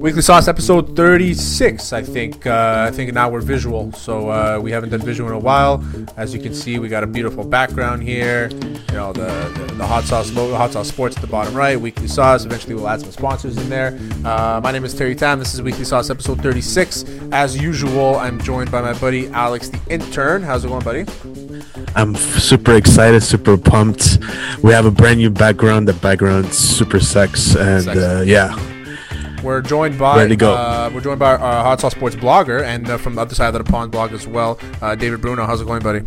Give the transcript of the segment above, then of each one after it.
Weekly Sauce episode 36, I think. Uh, I think now we're visual, so uh, we haven't done visual in a while. As you can see, we got a beautiful background here. You know, the, the, the hot sauce logo, hot sauce sports at the bottom right, Weekly Sauce. Eventually, we'll add some sponsors in there. Uh, my name is Terry Tam. This is Weekly Sauce episode 36. As usual, I'm joined by my buddy Alex, the intern. How's it going, buddy? I'm super excited, super pumped. We have a brand new background. The background's super sex, and uh, yeah, We're joined by Ready to go. Uh, we're joined by our Hot Sauce Sports blogger and uh, from the other side of the pond blog as well, uh, David Bruno. How's it going, buddy?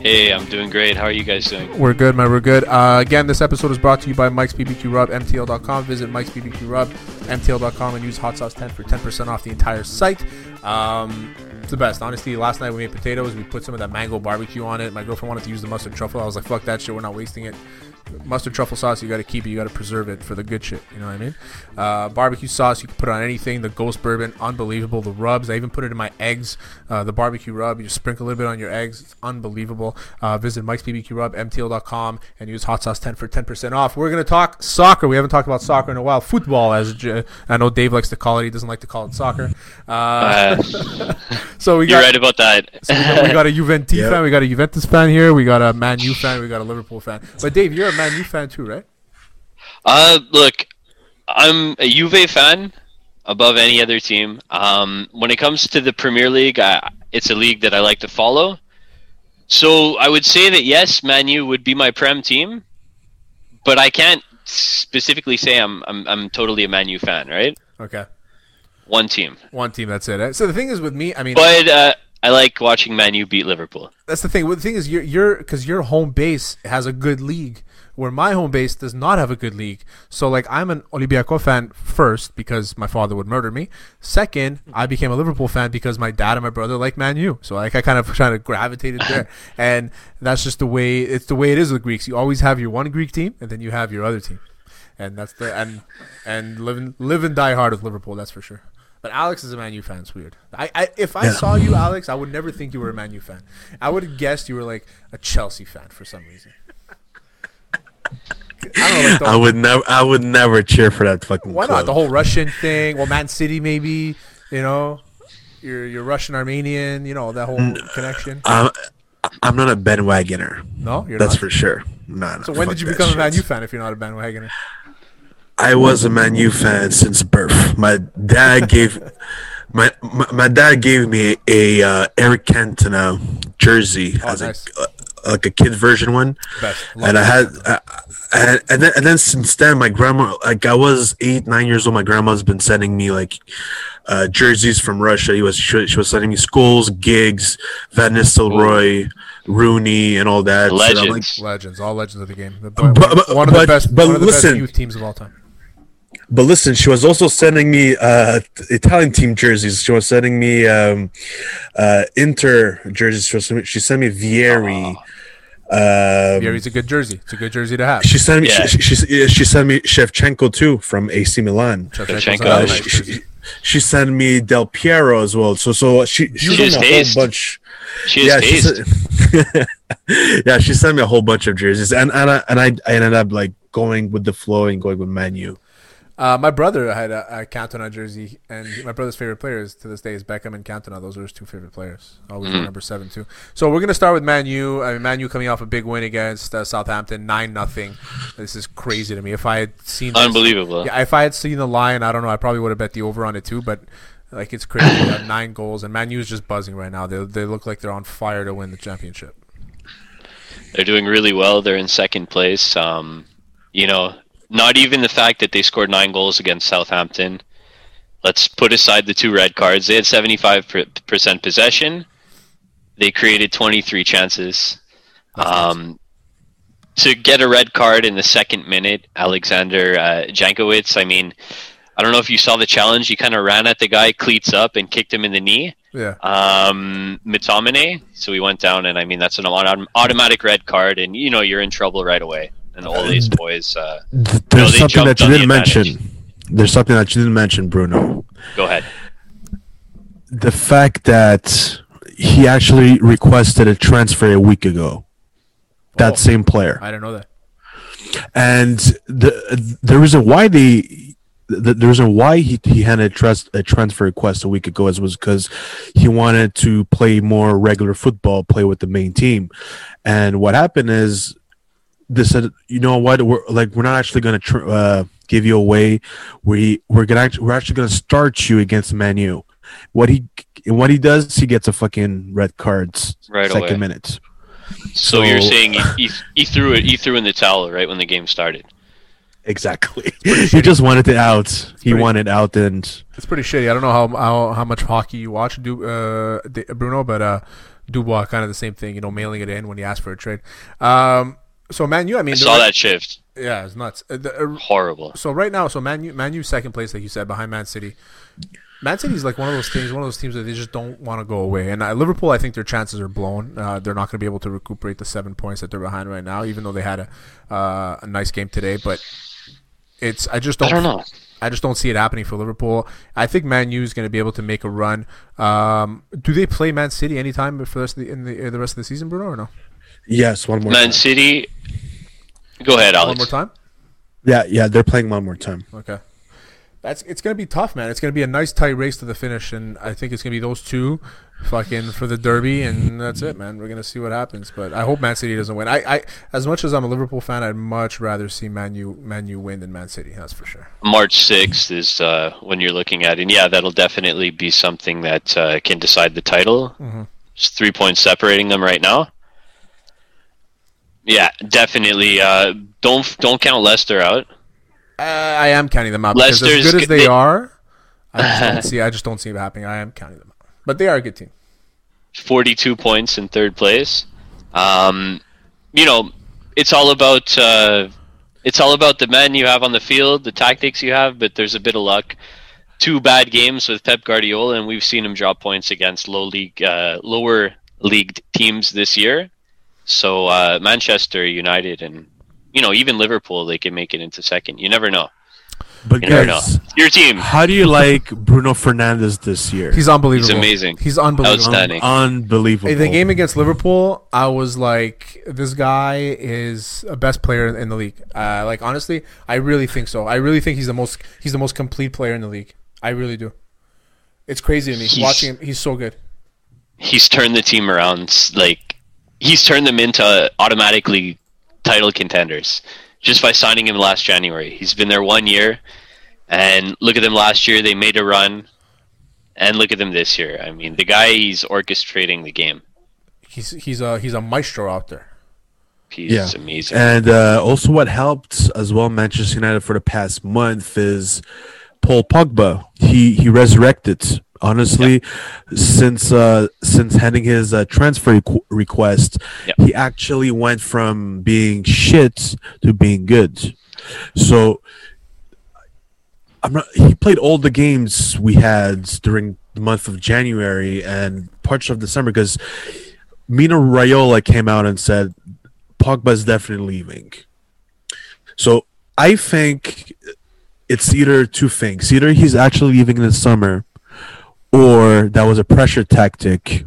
Hey, I'm doing great. How are you guys doing? We're good, man. We're good. Uh, again, this episode is brought to you by Mike's BBQ Rub, MTL.com. Visit Mike's BBQ Rub, MTL.com, and use Hot Sauce 10 for 10% off the entire site. Um, it's the best. Honestly, last night we made potatoes. We put some of that mango barbecue on it. My girlfriend wanted to use the mustard truffle. I was like, fuck that shit. We're not wasting it. Mustard truffle sauce, you got to keep it. You got to preserve it for the good shit. You know what I mean? Uh, barbecue sauce, you can put it on anything. The ghost bourbon, unbelievable. The rubs, I even put it in my eggs. Uh, the barbecue rub, you just sprinkle a little bit on your eggs. It's unbelievable. Uh, visit Mike's BBQ Rub, MTL.com, and use Hot Sauce 10 for 10% off. We're going to talk soccer. We haven't talked about soccer in a while. Football, as J- I know Dave likes to call it. He doesn't like to call it soccer. Uh, Uh, so we you're got right about that. so we got, we got a Juventus Yep. fan, we got a Juventus fan here, we got a Man U fan, we got a Liverpool fan. But Dave, you're a Man U fan too, right? uh, look, I'm a Juve fan above any other team. Um, when it comes to the Premier League, I, it's a league that I like to follow. So I would say that yes, Man U would be my prem team, but I can't specifically say I'm I'm, I'm totally a Man U fan, right? Okay. One team, One team, that's it. So the thing is with me, I mean, but uh, I like watching Man U beat Liverpool. that's the thing. Well, the thing is, you're you're because your home base has a good league, where my home base does not have a good league. So like, I'm an Olympiacos fan first because my father would murder me. Second, I became a Liverpool fan because my dad and my brother like Man U. So like, I kind of kind of gravitated there, and that's just the way it's the way it is with Greeks. You always have your one Greek team, and then you have your other team, and that's the and and live and live and die hard with Liverpool. That's for sure. But Alex is a Man U fan. It's weird. I, I if I Yeah. saw you, Alex, I would never think you were a Man U fan. I would have guessed you were like a Chelsea fan for some reason. I don't know. Like I would never, I would never cheer for that fucking. why club. not the whole Russian thing? Well, Man City maybe. You know, you're you're Russian Armenian. You know that whole connection. I'm, I'm not a bandwagoner. No, you're That's not. for sure. Nah, so when did you become a Man. U fan if you're not a bandwagoner? I was a Man U fan since birth. My dad gave my my, my dad gave me a, uh, Eric Cantona jersey Oh, as nice. a uh, like a kid version one, Best. Love and I that. had uh, and, and then and then since then my grandma like I was eight nine years old. My grandma's been sending me like uh, jerseys from Russia. He was she, she was sending me Scholes, Giggs, Van Nistelrooy, Rooney, and all that. So like, Legends. legends, all legends of the game. The- But- but- one of the but- best, but one of the listen. best youth teams of all time. But listen, she was also sending me uh, Italian team jerseys. She was sending me um, uh, Inter jerseys. She, was, she sent me Vieri. Um, Vieri's a good jersey. It's a good jersey to have. she sent me. Yeah. She, she, she, she sent me Shevchenko too from AC Milan. Shevchenko. Uh, nice she, she, she sent me Del Piero as well. So so she she She sent me a whole taste. bunch. She Yeah, has she sent, yeah, she sent me a whole bunch of jerseys, and and I, and I, I ended up like going with the flow and going with Manu. Uh, my brother had a, a Cantona jersey, and my brother's favorite players to this day is Beckham and Cantona. Those are his two favorite players. Always wear number seven too. So we're gonna start with Man U. I mean, Man U coming off a big win against uh, Southampton, nine nothing. This is crazy to me. If I had seen this- Unbelievable. yeah, if I had seen the line, I don't know. I probably would have bet the over on it too. But like, it's crazy. Nine goals, and Man U is just buzzing right now. They they look like they're on fire to win the championship. They're doing really well. They're in second place. Um, you know, not even the fact that they scored nine goals against Southampton. Let's put aside the two red cards. They had 75% possession. They created 23 chances. Um, to get a red card in the second minute, Alexander uh, Jankewitz, I mean, I don't know if you saw the challenge. He kind of ran at the guy, cleats up, and kicked him in the knee Yeah. um, McTominay. So we went down, and I mean that's an autom- automatic red card, and you know you're in trouble right away. And all these boys, uh, Th- No, There's they something that you didn't advantage. mention. There's something that you didn't mention, Bruno. go ahead. The fact that he actually requested a transfer a week ago. That Oh. same player. I didn't know that. and the the reason why they the, the reason why he, he had a, trust, a transfer request a week ago is was because he wanted to play more regular football, play with the main team, and what happened is they said, you know what, we're like we're not actually going to tr- uh, give you away. We we're gonna act- we're actually going to start you against Manu. What he what he does, he gets a fucking red cards Right second away. minute. So, you're saying he, he, he threw it he threw in the towel right when the game started. Exactly. he just wanted it out. He pretty- wanted out, and It's pretty shitty. I don't know how how, how much hockey you watch, du- uh, Bruno, but uh, Dubois kind of the same thing. You know, mailing it in when he asked for a trade. Um, so Man U, I mean, I saw that shift. Yeah, it's nuts. Uh, the- uh, Horrible. so right now, so Man U, Man U second place, like you said, behind Man City. Man City's like one of those things, one of those teams that they just don't want to go away. And uh, Liverpool, I think their chances are blown. Uh, they're not going to be able to recuperate the seven points that they're behind right now, even though they had a uh, a nice game today. But it's I just don't, I don't know. I just don't see it happening for Liverpool. I think Man U is going to be able to make a run. Um, do they play Man City anytime for the rest of the, in the, uh, the rest of the season, Bruno, or no? Yes, one more. Man time. City. Go ahead, Alex. One more time. Yeah, yeah, they're playing one more time. Okay. That's it's gonna be tough, man. It's gonna be a nice tight race to the finish, and I think it's gonna be those two, fucking for the derby, and that's it, man. We're gonna see what happens, but I hope Man City doesn't win. I, I as much as I'm a Liverpool fan, I'd much rather see Man U, Man U win than Man City. That's for sure. March 6th is uh, when you're looking at, and yeah, that'll definitely be something that uh, can decide the title. Mhm. Just three points separating them right now. Yeah, definitely. Uh, don't don't count Leicester out. Uh, I am counting them out because as good as they they- are, I just don't see. I just don't see it happening. I am counting them out, but they are a good team. 42 points in third place. Um, you know, it's all about uh, it's all about the men you have on the field, the tactics you have, but there's a bit of luck. Two bad games with Pep Guardiola, and we've seen him drop points against low league, uh, lower league teams this year. So uh, Manchester United and you know even Liverpool, they can make it into second. You never know. But You never know. Your team, how do you like Bruno Fernandes this year? He's unbelievable. He's amazing. He's unbelievable. Outstanding. unbelievable. In the game against Liverpool, I was like, this guy is a best player in the league. Uh, like honestly, I really think so. I really think he's the most he's the most complete player in the league. I really do. It's crazy to me He's- watching him. He's so good. he's turned the team around. Like he's turned them into automatically title contenders just by signing him last January. He's been there one year, and look at them last year. They made a run, and look at them this year. I mean, the guy he's orchestrating the game. He's he's a he's a maestro out there. He's Yeah. amazing. And uh, also, what helped as well Manchester United for the past month is Paul Pogba. He he resurrected. Honestly, since uh, since handing his uh, transfer requ- request, Yep. he actually went from being shit to being good. So I'm not. He played all the games we had during the month of January and parts of December because Mino Raiola came out and said Pogba's definitely leaving. So I think it's either two things: either he's actually leaving in the summer, or that was a pressure tactic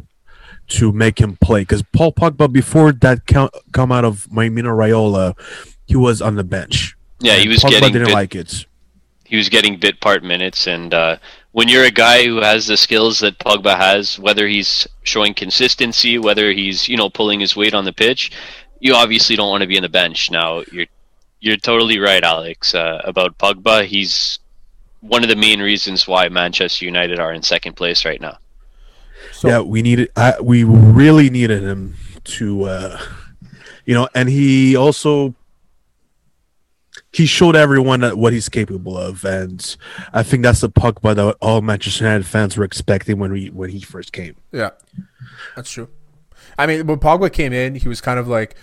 to make him play. Because Paul Pogba, before that count, come out of my Mino Raiola, he was on the bench. yeah, he was Pogba getting didn't bit, like it. he was getting bit part minutes, and uh, when you're a guy who has the skills that Pogba has, whether he's showing consistency, whether he's you know pulling his weight on the pitch, you obviously don't want to be on the bench. Now you're you're totally right, Alex, uh, about Pogba. He's one of the main reasons why Manchester United are in second place right now. So yeah, we needed. I, we really needed him to, uh, you know, and he also he showed everyone what he's capable of, and I think that's the Pogba that all Manchester United fans were expecting when we when he first came. Yeah, that's true. I mean, when Pogba came in, he was kind of like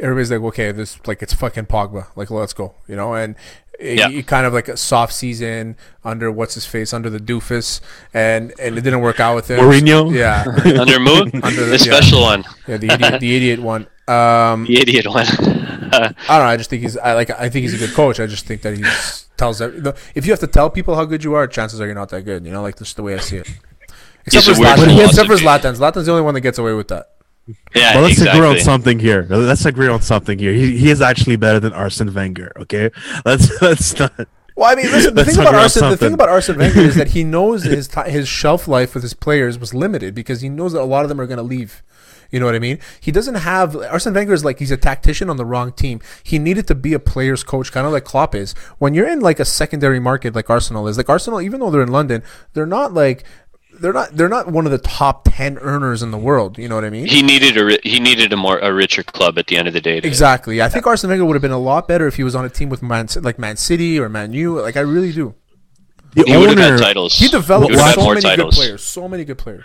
everybody's like, okay, this like it's fucking Pogba, like let's go, you know, and. Yeah. He kind of like a soft season under what's his face under the doofus, and and it didn't work out with him. Mourinho? yeah, Under Moon, Under the- the special one, yeah, the idiot, the idiot one. Um, the idiot one. I don't know. I just think he's. I like. I think he's a good coach. I just think that he tells. every- If you have to tell people how good you are, chances are you're not that good. You know, like this is the way I see it. Except for a weird Zlatan. Except for philosophy. Zlatan. Zlatan's the only one that gets away with that. Yeah, But let's exactly. agree on something here. Let's agree on something here. He, he is actually better than Arsene Wenger. Okay, let's let's not. Well, I mean, listen. The thing about about Arsene, the thing about Arsene Wenger is that he knows his ti his shelf life with his players was limited because he knows that a lot of them are going to leave. You know what I mean? He doesn't have Arsene Wenger is like he's a tactician on the wrong team. He needed to be a player's coach, kind of like Klopp is. When you're in like a secondary market like Arsenal is, like Arsenal, even though they're in London, they're not like they're not they're not one of the top ten earners in the world. You know what I mean? He needed a he needed a more a richer club at the end of the day. to- Exactly. I think Arsene Wenger would have been a lot better if he was on a team with Man, like Man City or Man U. Like I really do. The He would have had owner- titles. He developed He would have had so many titles. good players. So many good players.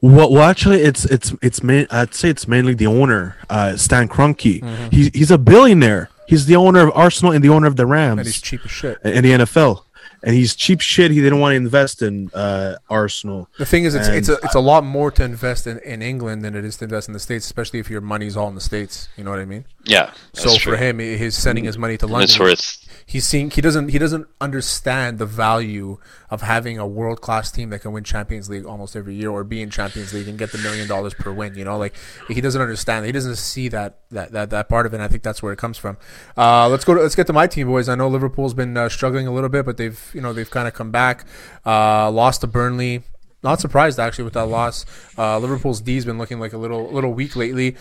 Well, well, actually, it's it's it's main, I'd say it's mainly the owner, uh, Stan Kroenke. Mm-hmm. He's he's a billionaire. He's the owner of Arsenal and the owner of the Rams. And he's Rams cheap as shit. in the NFL. And he's cheap shit. He didn't want to invest in uh, Arsenal. The thing is, it's it's a it's a lot more to invest in, in England than it is to invest in the states, especially if your money's all in the states. You know what I mean? Yeah. So true. for him, he's sending his money to London. it's worth he's seeing he doesn't he doesn't understand the value of having a world class team that can win Champions League almost every year or be in Champions League and get the million dollars per win. You know, like he doesn't understand. He doesn't see that that that, that part of it. And I think that's where it comes from. Uh, let's go. To, let's get to my team, boys. I know Liverpool's been uh, struggling a little bit, but they've you know they've kind of come back. Uh, lost to Burnley. Not surprised actually with that loss. Uh, Liverpool's D's been looking like a little little weak lately.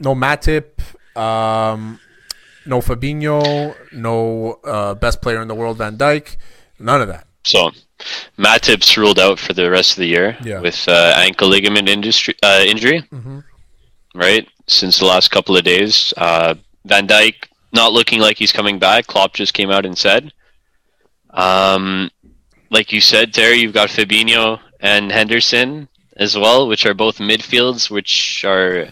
No Matip. Um, no Fabinho, no uh, best player in the world, Van Dijk, none of that. so. Matip's ruled out for the rest of the year Yeah. with uh, ankle ligament industry, uh, injury. Mhm. Right since the last couple of days, uh, Van Dijk not looking like he's coming back. Klopp just came out and said, um, like you said, Terry, you've got Fabinho and Henderson as well, which are both midfields, which are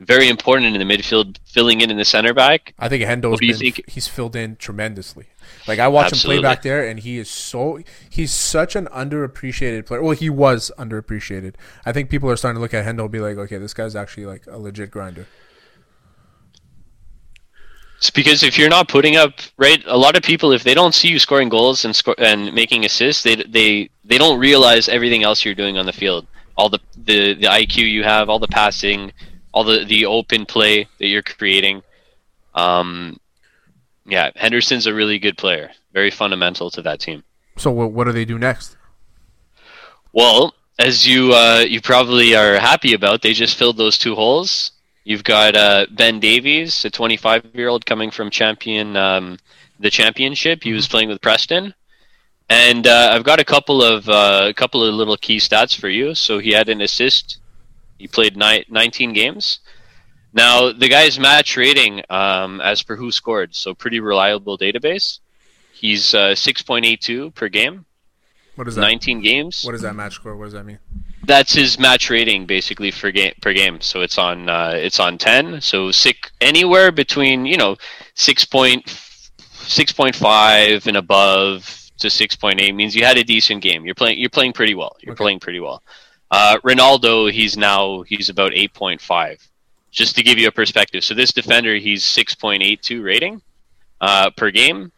very important in the midfield, filling in in the center back. I think Hendo's What do you been, think? he's filled in tremendously. Like I watch him play back there, and he is so he's such an underappreciated player. Well, he was underappreciated. I think people are starting to look at Hendo and be like, okay, this guy's actually like a legit grinder. It's because if you're not putting up right, a lot of people if they don't see you scoring goals and score and making assists, they they they don't realize everything else you're doing on the field. All the the, the IQ you have, all the passing, all the the open play that you're creating. Um, yeah, Henderson's a really good player, very fundamental to that team. So what, what do they do next? Well, as you uh, you probably are happy about, they just filled those two holes. You've got uh, Ben Davies, a 25 year old coming from champion um, the championship. He was playing with Preston, and uh, I've got a couple of uh, a couple of little key stats for you. So he had an assist. He played ni- 19 games. Now the guy's match rating, um, as per WhoScored, so pretty reliable database. He's uh, 6.82 per game, What is that? 19 games What is that match score? What does that mean? that's his match rating basically for game per game. So it's on uh, it's on ten. So six anywhere between you know six point six point five and above to six point eight means you had a decent game. You're playing you're playing pretty well. You're Okay. playing pretty well. Uh, Ronaldo, he's now he's about eight point five. Just to give you a perspective, so this defender he's six point eight two rating uh, per game,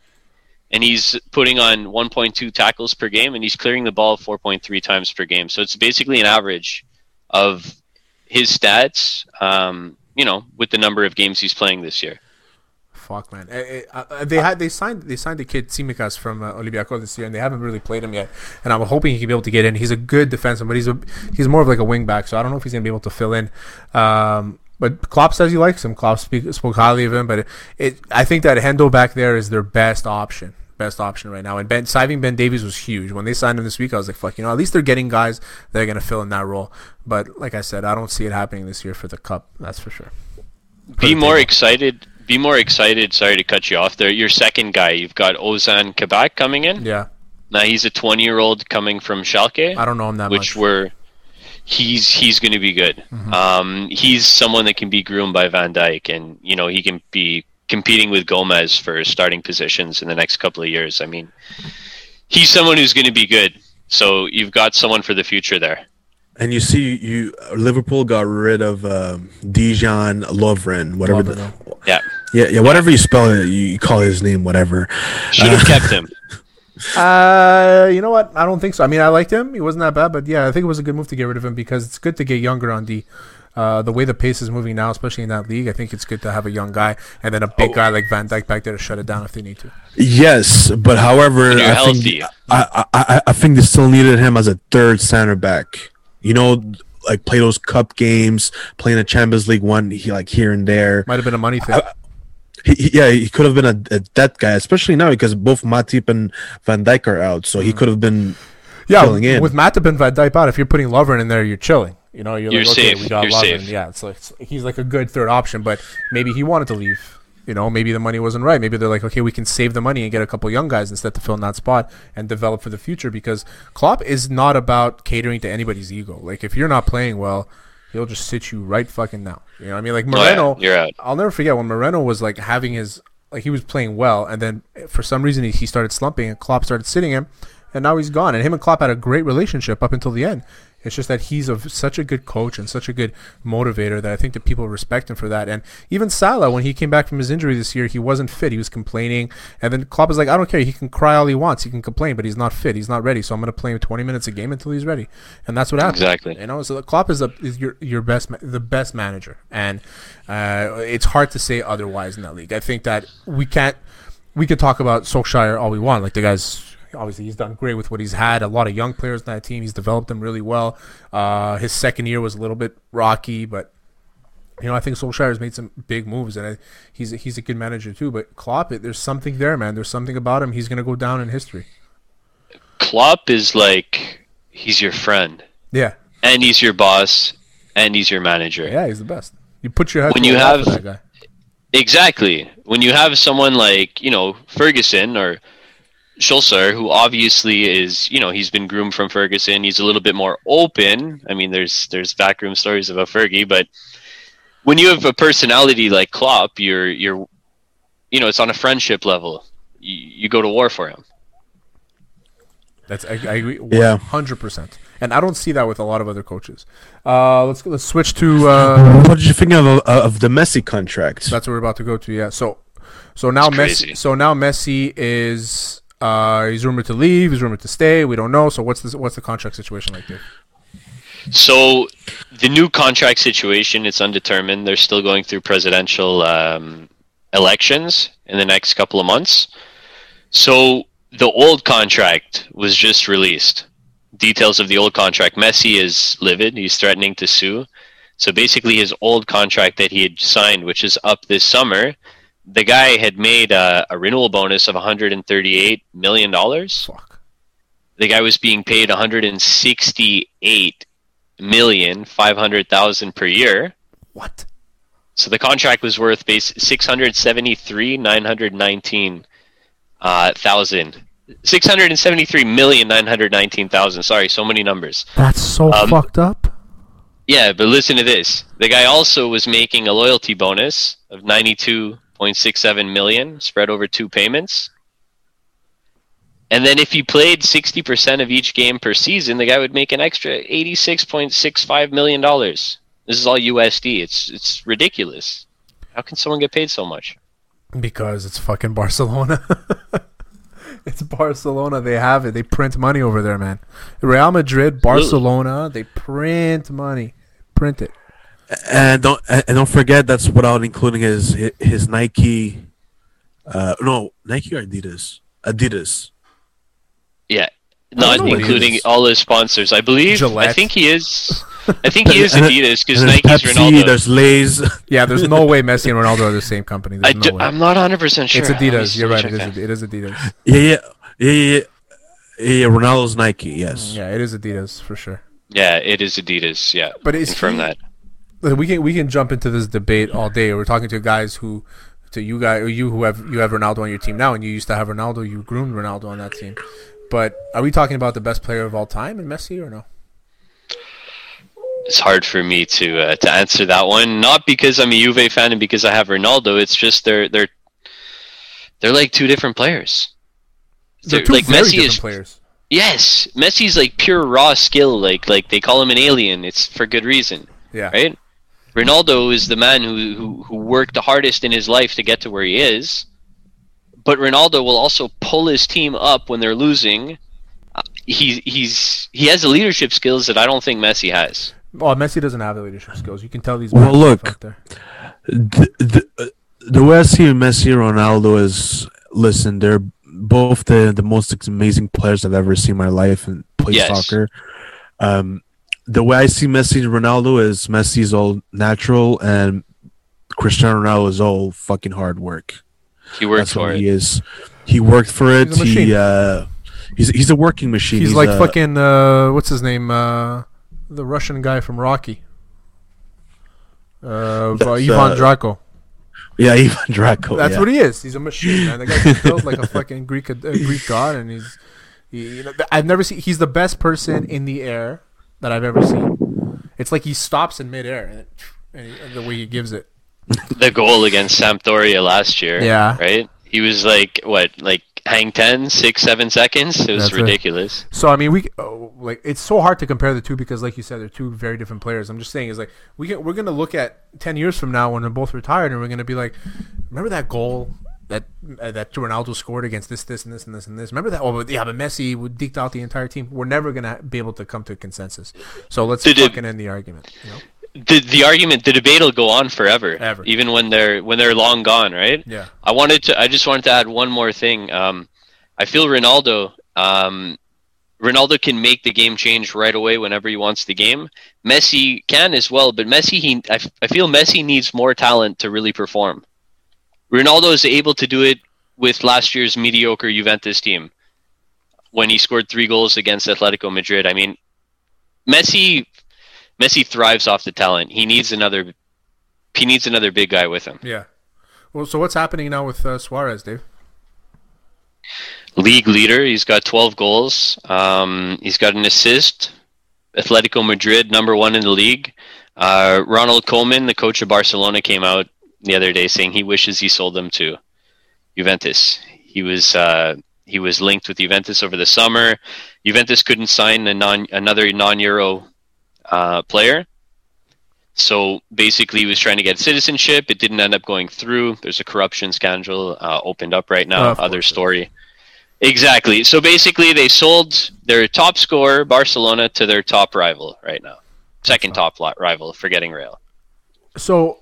and he's putting on 1.2 tackles per game, and he's clearing the ball 4.3 times per game. So it's basically an average of his stats, um, you know, with the number of games he's playing this year. Fuck man, Eh, eh, uh, they had they signed they signed the kid Tsimikas from uh, Olympiacos this year, and they haven't really played him yet. And I'm hoping he can be able to get in. He's a good defenseman, but he's a he's more of like a wing back, so I don't know if he's gonna be able to fill in. Um, but Klopp says he likes him. Klopp speak, spoke highly of him, but it, it I think that Hendo back there is their best option. Best option right now, and Ben signing Ben Davies was huge. When they signed him this week, I was like, "Fuck, you know, at least they're getting guys that are gonna fill in that role." But like I said, I don't see it happening this year for the cup. That's for sure. Be more table. excited. Be more excited. Sorry to cut you off there. Your second guy, you've got Ozan Kabak coming in. Yeah, Now he's a 20 year old coming from Schalke. I don't know him that which much. were he's he's going to be good. Mm-hmm. Um, he's someone that can be groomed by Van Dijk, and you know he can be competing with Gomez for starting positions in the next couple of years. I mean, he's someone who's going to be good. So you've got someone for the future there. And you see, you Liverpool got rid of um, Dejan Lovren, whatever. the, Yeah, yeah, yeah, whatever you spell it, you, you call his name, whatever. should have kept him. Uh, you know what? I don't think so. I mean, I liked him. He wasn't that bad, but yeah, I think it was a good move to get rid of him because it's good to get younger on D. Uh, the way the pace is moving now, especially in that league, I think it's good to have a young guy and then a big Oh. guy like Van Dijk back there to shut it down if they need to. Yes, but however, I healthy. think I, I I I think they still needed him as a third center back. You know, like play those cup games, playing a Champions League one, he like here and there. Might have been a money thing. He, he- yeah, he could have been a, a that guy, especially now because both Matip and Van Dijk are out, so Mm. he could have been. yeah, filling in. with Matip and Van Dijk out, if you're putting Lovren in there, you're chilling. You know, you're, You're like, okay, we got You're Lovren. safe. Yeah, it's like it's, he's like a good third option, but maybe he wanted to leave. You know, maybe the money wasn't right. Maybe they're like, okay, we can save the money and get a couple young guys instead to fill in that spot and develop for the future. Because Klopp is not about catering to anybody's ego. Like if you're not playing well, he'll just sit you right fucking now. You know, what I mean, like Oh, yeah, Moreno. you're out. I'll never forget when Moreno was like having his like he was playing well, and then for some reason he, he started slumping, and Klopp started sitting him, and now he's gone. And him and Klopp had a great relationship up until the end. It's just that he's a, such a good coach and such a good motivator that I think that people respect him for that. And even Salah, when he came back from his injury this year, he wasn't fit. He was complaining, and then Klopp is like, "I don't care. He can cry all he wants. He can complain, but he's not fit. He's not ready. So I'm going to play him 20 minutes a game until he's ready." And that's what happened. Exactly. You know, so Klopp is, a, is your your best ma- the best manager, and uh, it's hard to say otherwise in that league. I think that we can't we could talk about Solskjaer all we want. Like the guy's obviously he's done great with what he's had. A lot of young players in that team. He's developed them really well. Uh, his second year was a little bit rocky, but you know I think Solskjaer has made some big moves, and I, he's he's a good manager too. But Klopp, it, there's something there, man. There's something about him. He's gonna go down in history. Klopp is like he's your friend, Yeah, and he's your boss, and he's your manager. yeah, he's the best. You put your head When you have- that guy. Exactly. When you have someone like, you know, Ferguson or Solskjaer, who obviously is, you know, he's been groomed from Ferguson. He's a little bit more open. I mean, there's there's backroom stories about Fergie, but when you have a personality like Klopp, you're you're, you know, it's on a friendship level. You, you go to war for him. That's I, I agree. Yeah. hundred percent. And I don't see that with a lot of other coaches. Uh, let's let's switch to. Uh, What did you think of of the Messi contract? that's what we're about to go to. Yeah. So, so now It's Messi. So now Messi is. Uh, he's rumored to leave. He's rumored to stay. We don't know. So what's the what's the contract situation like there? So the new contract situation it's undetermined. They're still going through presidential um, elections in the next couple of months. So the old contract was just released. Details of the old contract. Messi is livid. He's threatening to sue. So basically, his old contract that he had signed, which is up this summer, the guy had made a, a renewal bonus of 138 million dollars Fuck. the guy was being paid 168 million 500,000 per year. What? So the contract was worth base 673 919 uh, thousand. 673 million 919,000. Sorry, so many numbers. That's so Um, fucked up. Yeah, but listen to this. The guy also was making a loyalty bonus of 92.67 million spread over two payments. And then if he played 60% of each game per season, the guy would make an extra 86.65 million dollars. This is all USD. It's it's ridiculous. How can someone get paid so much? Because it's fucking Barcelona. it's Barcelona. They have it. They print money over there, man. Real Madrid, Barcelona, they print money. Print it. And don't and don't forget that's without including his his Nike. Uh, no, Nike or Adidas. Adidas. Yeah. don't Not know what he including all his sponsors. I believe I think he is I think he is Adidas because Nike's Pepsi. Ronaldo. There's Lay's. Yeah, there's no way Messi and Ronaldo are the same company. I no do, way. I'm not 100 percent sure. it's Adidas. You're right. check It that. is, it is Adidas. yeah, yeah, yeah, yeah, yeah, yeah. Ronaldo's Nike. Yes. Yeah, it is Adidas for sure. Yeah, it is Adidas. Yeah, But is confirm he- that. We can we can jump into this debate all day. We're talking to guys who, to you guys, or you who have you have Ronaldo on your team now, and you used to have Ronaldo. You groomed Ronaldo on that team. But are we talking about the best player of all time in Messi or no? It's hard for me to uh, to answer that one. Not because I'm a Juve fan and because I have Ronaldo. It's just they're they're they're like two different players. They're They're- two like very Messi different is players. yes, Messi's like pure raw skill. Like like they call him an alien. It's for good reason, Yeah. right? Ronaldo is the man who, who who worked the hardest in his life to get to where he is. But Ronaldo will also pull his team up when they're losing. Uh, He he's he has the leadership skills that I don't think Messi has. Oh, Messi doesn't have the leadership skills. You can tell these. Well, look. there. the, the, uh, the way I see Messi and Ronaldo is listen, they're both the, the most amazing players I've ever seen in my life and play Yes. soccer. Um, the way I see Messi and Ronaldo is Messi's all natural and Cristiano Ronaldo is all fucking hard work. He worked That's for what it. he is. He worked for it. He's a he uh, he's he's a working machine. He's, like a- fucking uh, what's his name? Uh, the Russian guy from Rocky. Uh, Ivan uh, Drago. yeah, Ivan Drago. That's yeah. what he is. He's a machine, man. The guy's built like a fucking Greek, a Greek god, and he's. He, you know, I've never seen. He's the best person in the air that I've ever seen. It's like he stops in midair, and, it, and, he, and the way he gives it. The goal against Sampdoria last year. Yeah. Right. He was like what, like hang 10, 6, 7 seconds. It was That's ridiculous. So I mean, we oh, like it's so hard to compare the two because, like you said, they're two very different players. I'm just saying, is like we can, we're gonna look at ten years from now when they're both retired, and we're gonna be like, remember that goal that uh, that Ronaldo scored against this, this, and this, and this, and this. Remember that? Oh, but yeah, but Messi would deked out the entire team. We're never gonna be able to come to a consensus. So let's Did it- fucking end the argument. You know? The the argument, the debate will go on forever. Ever. Even when they're when they're long gone, right? Yeah. I wanted to. I just wanted to add one more thing. Um, I feel Ronaldo. Um, Ronaldo can make the game change right away whenever he wants the game. Messi can as well, but Messi, he, I, I feel Messi needs more talent to really perform. Ronaldo is able to do it with last year's mediocre Juventus team when he scored three goals against Atletico Madrid. I mean, Messi, Messi thrives off the talent. He needs another. He needs another big guy with him. Yeah. Well, so what's happening now with uh, Suarez, Dave? league leader. He's got 12 goals. Um, he's got an assist. Atletico Madrid, number one in the league. Uh, Ronald Koeman, the coach of Barcelona, came out the other day saying he wishes he sold them to Juventus. He was uh, he was linked with Juventus over the summer. Juventus couldn't sign a non another non-Euro uh, player. So basically, he was trying to get citizenship. It didn't end up going through. There's a corruption scandal uh, opened up right now. Of Other story. Exactly. So basically, they sold their top scorer, Barcelona, to their top rival right now. Second top rival, forgetting Real. So,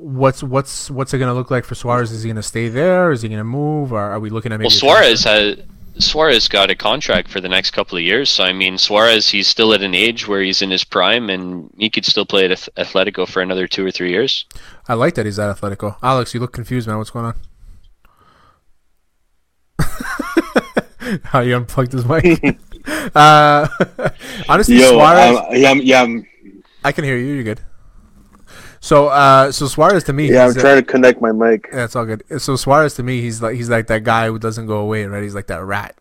what's what's what's it gonna look like for Suarez? Is he gonna stay there? Is he gonna move? Or are we looking at maybe? Well, Suarez has Suarez got a contract for the next couple of years. So I mean, Suarez, he's still at an age where he's in his prime, and he could still play at Ath- Atletico for another two or three years. I like that he's at Atletico. Alex, you look confused, man. What's going on? How you unplugged his mic? uh, honestly, Yo, Suarez. um, yeah, I'm, yeah, I'm, I can hear you. You're good. So, uh, so Suarez to me, yeah, I'm he's, uh, trying to connect my mic. Yeah, it's all good. So Suarez to me, he's like he's like that guy who doesn't go away, right? He's like that rat,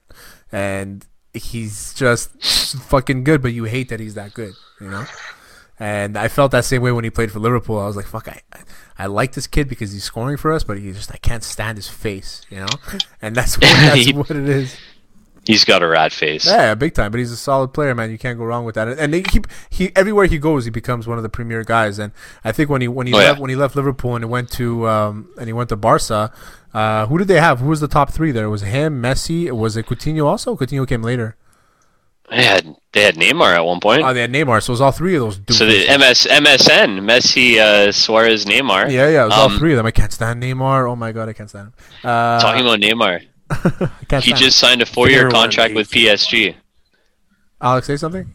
and he's just fucking good. But you hate that he's that good, you know. And I felt that same way when he played for Liverpool. I was like, fuck, I, I like this kid because he's scoring for us, but he just I can't stand his face, you know. And that's what, that's what it is. He's got a rat face. Yeah, big time. But he's a solid player, man. You can't go wrong with that. And they keep he everywhere he goes, he becomes one of the premier guys. And I think when he when he Oh, left yeah. when he left Liverpool and he went to um, and he went to Barca, uh, who did they have? Who was the top three there? Was him, Messi? Was it Coutinho also? Coutinho came later. They had they had Neymar at one point. Oh, they had Neymar. So it was all three of those dudes. so the MS MSN Messi, uh, Suarez, Neymar. yeah, yeah, it was all Um, three of them. I can't stand Neymar. Oh my god, I can't stand him. Uh, Talking about Neymar, he stand just signed a four-year contract with PSG. Alex, say something.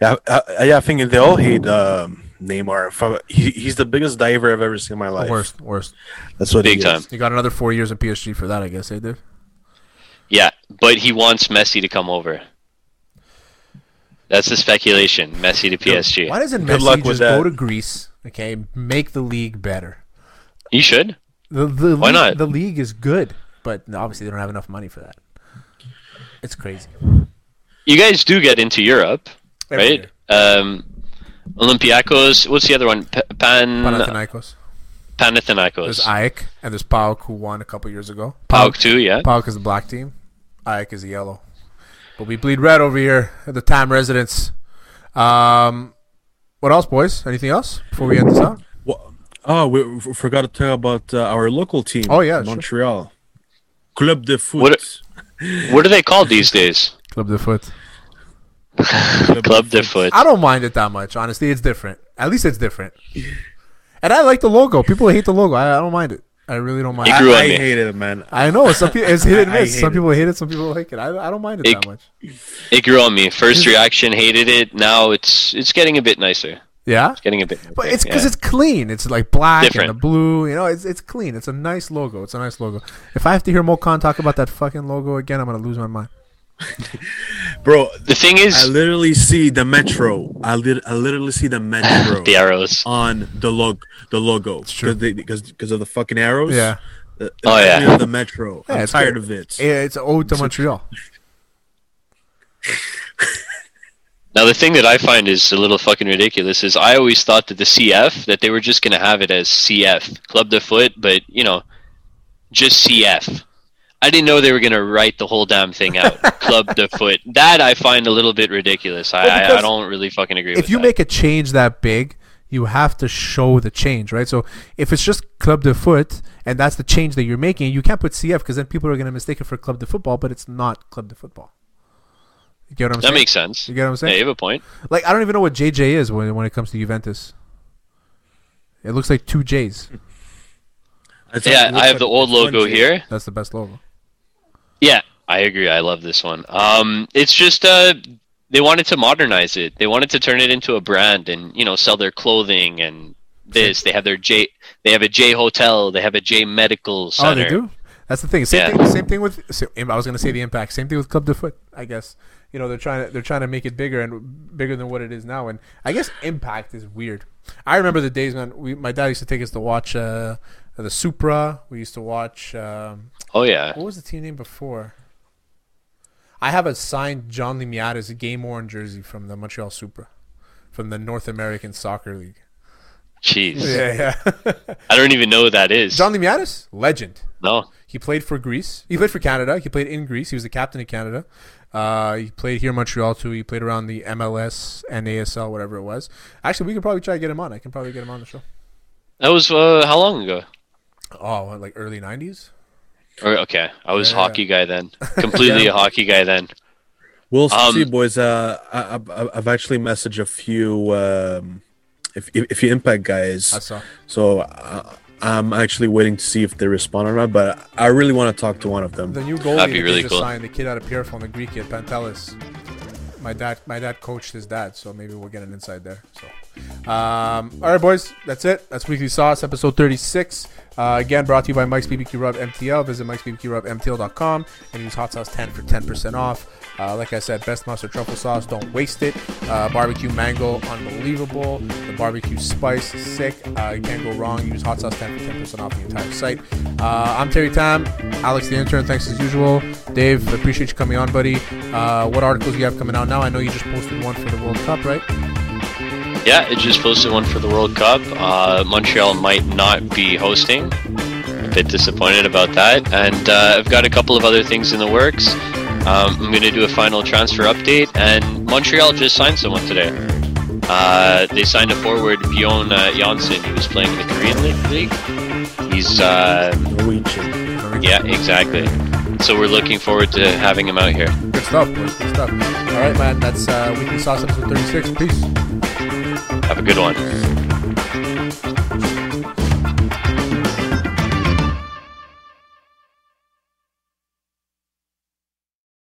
Yeah, I, I, yeah, I think they all hate um, Neymar. He, he's the biggest diver I've ever seen in my life. Worst, worst. That's what Big he time. Is. You got another four years of PSG for that, I guess, eh, Dave? Yeah, but he wants Messi to come over. That's the speculation. Messi to PSG. Why doesn't Good Messi luck with just go to Greece? Okay, make the league better. You should. The, the Why league, not? The league is good, but obviously they don't have enough money for that. It's crazy. You guys do get into Europe, Every right? Um, Olympiacos. What's the other one? P- Pan Panathinaikos. There's Panathinaikos. AEK and there's PAOK who won a couple years ago. PAOK too. Yeah. PAOK is the black team. AEK is the yellow. But we bleed red over here at the Tam residence. Um, what else, boys? Anything else before we end this out? Well, oh, we forgot to talk about uh, our local team. Oh, yeah, sure. Montreal. Club de Foot. What- What are they called these days? Club de Foot. Club de foot. I don't mind it that much. Honestly, it's different. At least it's different. And I like the logo. People hate the logo. I, I don't mind it. I really don't mind. It it. grew I, on I me. hate it, man. I know some people it's hit and miss. hate Some it. people hate it. Some people like it. I, I don't mind it, It- that much. It grew on me. First reaction, hated it. Now it's it's getting a bit nicer. Yeah, It's getting a bit. but it's because yeah. it's clean. It's like black and Different. the blue. You know, it's it's clean. It's a nice logo. It's a nice logo. If I have to hear Mo Khan talk about that fucking logo again, I'm gonna lose my mind. Bro, the thing is, I literally see the metro. I, lit- I literally see the metro the arrows. on the log the logo true. because because because of the fucking arrows. Yeah. Uh, Oh, yeah. the metro. Yeah, I'm it's tired good. of it. Yeah, It's ode to Montreal. Now the thing that I find is a little fucking ridiculous is I always thought that the CF that they were just gonna have it as CF Club de Foot, but you know, just CF. I didn't know they were gonna write the whole damn thing out. Club de Foot. That I find a little bit ridiculous. I, Well, I, I don't really fucking agree with if you that. make a change that big, you have to show the change, right? So if it's just Club de Foot and that's the change that you're making, you can't put CF because then people are going to mistake it for Club de Football, but it's not Club de Football. You get what I'm that saying? makes sense. you get what I'm Yeah, saying? you have a point. Like I don't even know what JJ is when when it comes to Juventus. It looks like two J's. Yeah, I have the old logo J. here. That's the best logo. Yeah, I agree. I love this one. Um, it's just uh, they wanted to modernize it. They wanted to turn it into a brand and you know sell their clothing and this. They have their J. They have a J Hotel. They have a J Medical Center. Oh, they do. That's the thing. Same Yeah. thing. Same thing with. I was going to say the impact. Same thing with Club de Foot. I guess you know they're trying to they're trying to make it bigger and bigger than what it is now. And I guess impact is weird. I remember the days when we my dad used to take us to watch uh, the Supra. We used to watch. Um, Oh yeah. what was the team name before? I have a signed John Limniatis game worn jersey from the Montreal Supra, from the North American Soccer League. Jeez. Yeah, yeah. I don't even know who that is. John Limniatis, legend. no. He played for Greece. He played for Canada. He played in Greece. He was the captain of Canada. Uh, he played here in Montreal too. He played around the MLS and ASL, whatever it was. Actually, we could probably try to get him on. I can probably get him on the show. That was uh, how long ago? Oh, what, like early '90s. Or okay, I was Yeah. hockey guy then. Completely a hockey guy then. We'll Um, see, boys. Uh, I, I, I've actually messaged a few, um, if, if if you impact guys. I saw. So uh, I'm actually waiting to see if they respond or not. But I really want to talk to one of them. The new goalie That'd be that really just cool. signed, the kid out of Pierrefonds, the Greek kid, Pantemis. My dad, my dad coached his dad, so maybe we'll get an inside there. So, um, all right, boys, that's it. That's Weekly Sauce, episode 36. Uh, again, brought to you by Mike's BBQ Rub MTL. Visit Mike's BBQ Rub MTL.com and use Hot Sauce 10 for 10% off. Uh, like I said, best mustard truffle sauce. Don't waste it. Uh, barbecue mango, unbelievable. The barbecue spice, sick. Uh, you can't go wrong. Use Hot Sauce 10 for 10% off the entire site. Uh, I'm Terry Tam, Alex the intern. Thanks as usual. Dave, appreciate you coming on, buddy. Uh, what articles you have coming out now? I know you just posted one for the World Cup, right? Yeah, it just posted one for the World Cup. Uh, Montreal might not be hosting. A bit disappointed about that. And uh, I've got a couple of other things in the works. Um, I'm going to do a final transfer update. And Montreal just signed someone today. Uh, they signed a forward, Bjorn uh, Johnsen. He was playing in the Korean League. He's, uh, Norwegian. yeah, exactly. So we're looking forward to having him out here. Good stuff, boys. Good stuff. All right, man. That's uh, Weekly Sauce episode 36. Peace. Have a good one.